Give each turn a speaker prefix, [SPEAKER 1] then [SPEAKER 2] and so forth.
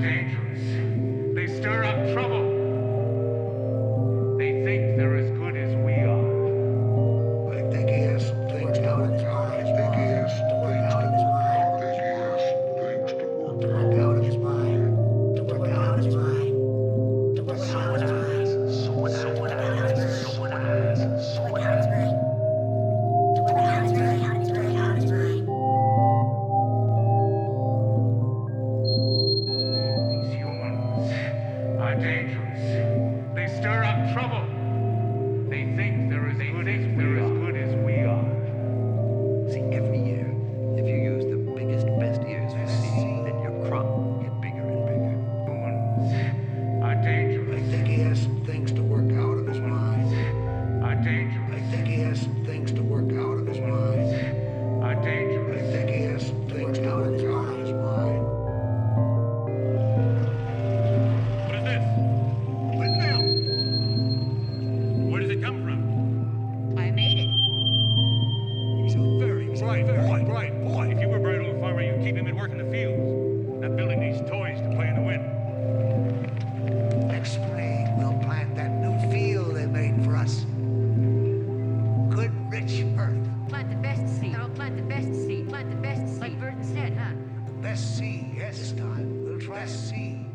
[SPEAKER 1] dangerous.
[SPEAKER 2] They stir up trouble. They stir
[SPEAKER 1] up
[SPEAKER 2] trouble.
[SPEAKER 1] They
[SPEAKER 2] think
[SPEAKER 3] there is
[SPEAKER 2] a. good boy, boy.
[SPEAKER 3] If you were a bright old farmer, you'd keep him at work in the fields, not building these toys to play in the wind.
[SPEAKER 2] Next spring, we'll plant that new field they made for us. Good, rich earth.
[SPEAKER 4] Plant the best seed. I'll plant the best seed. Plant the best seed. Like Burton said, huh?
[SPEAKER 2] The best seed, yes, this time. We'll try seed. The best seed.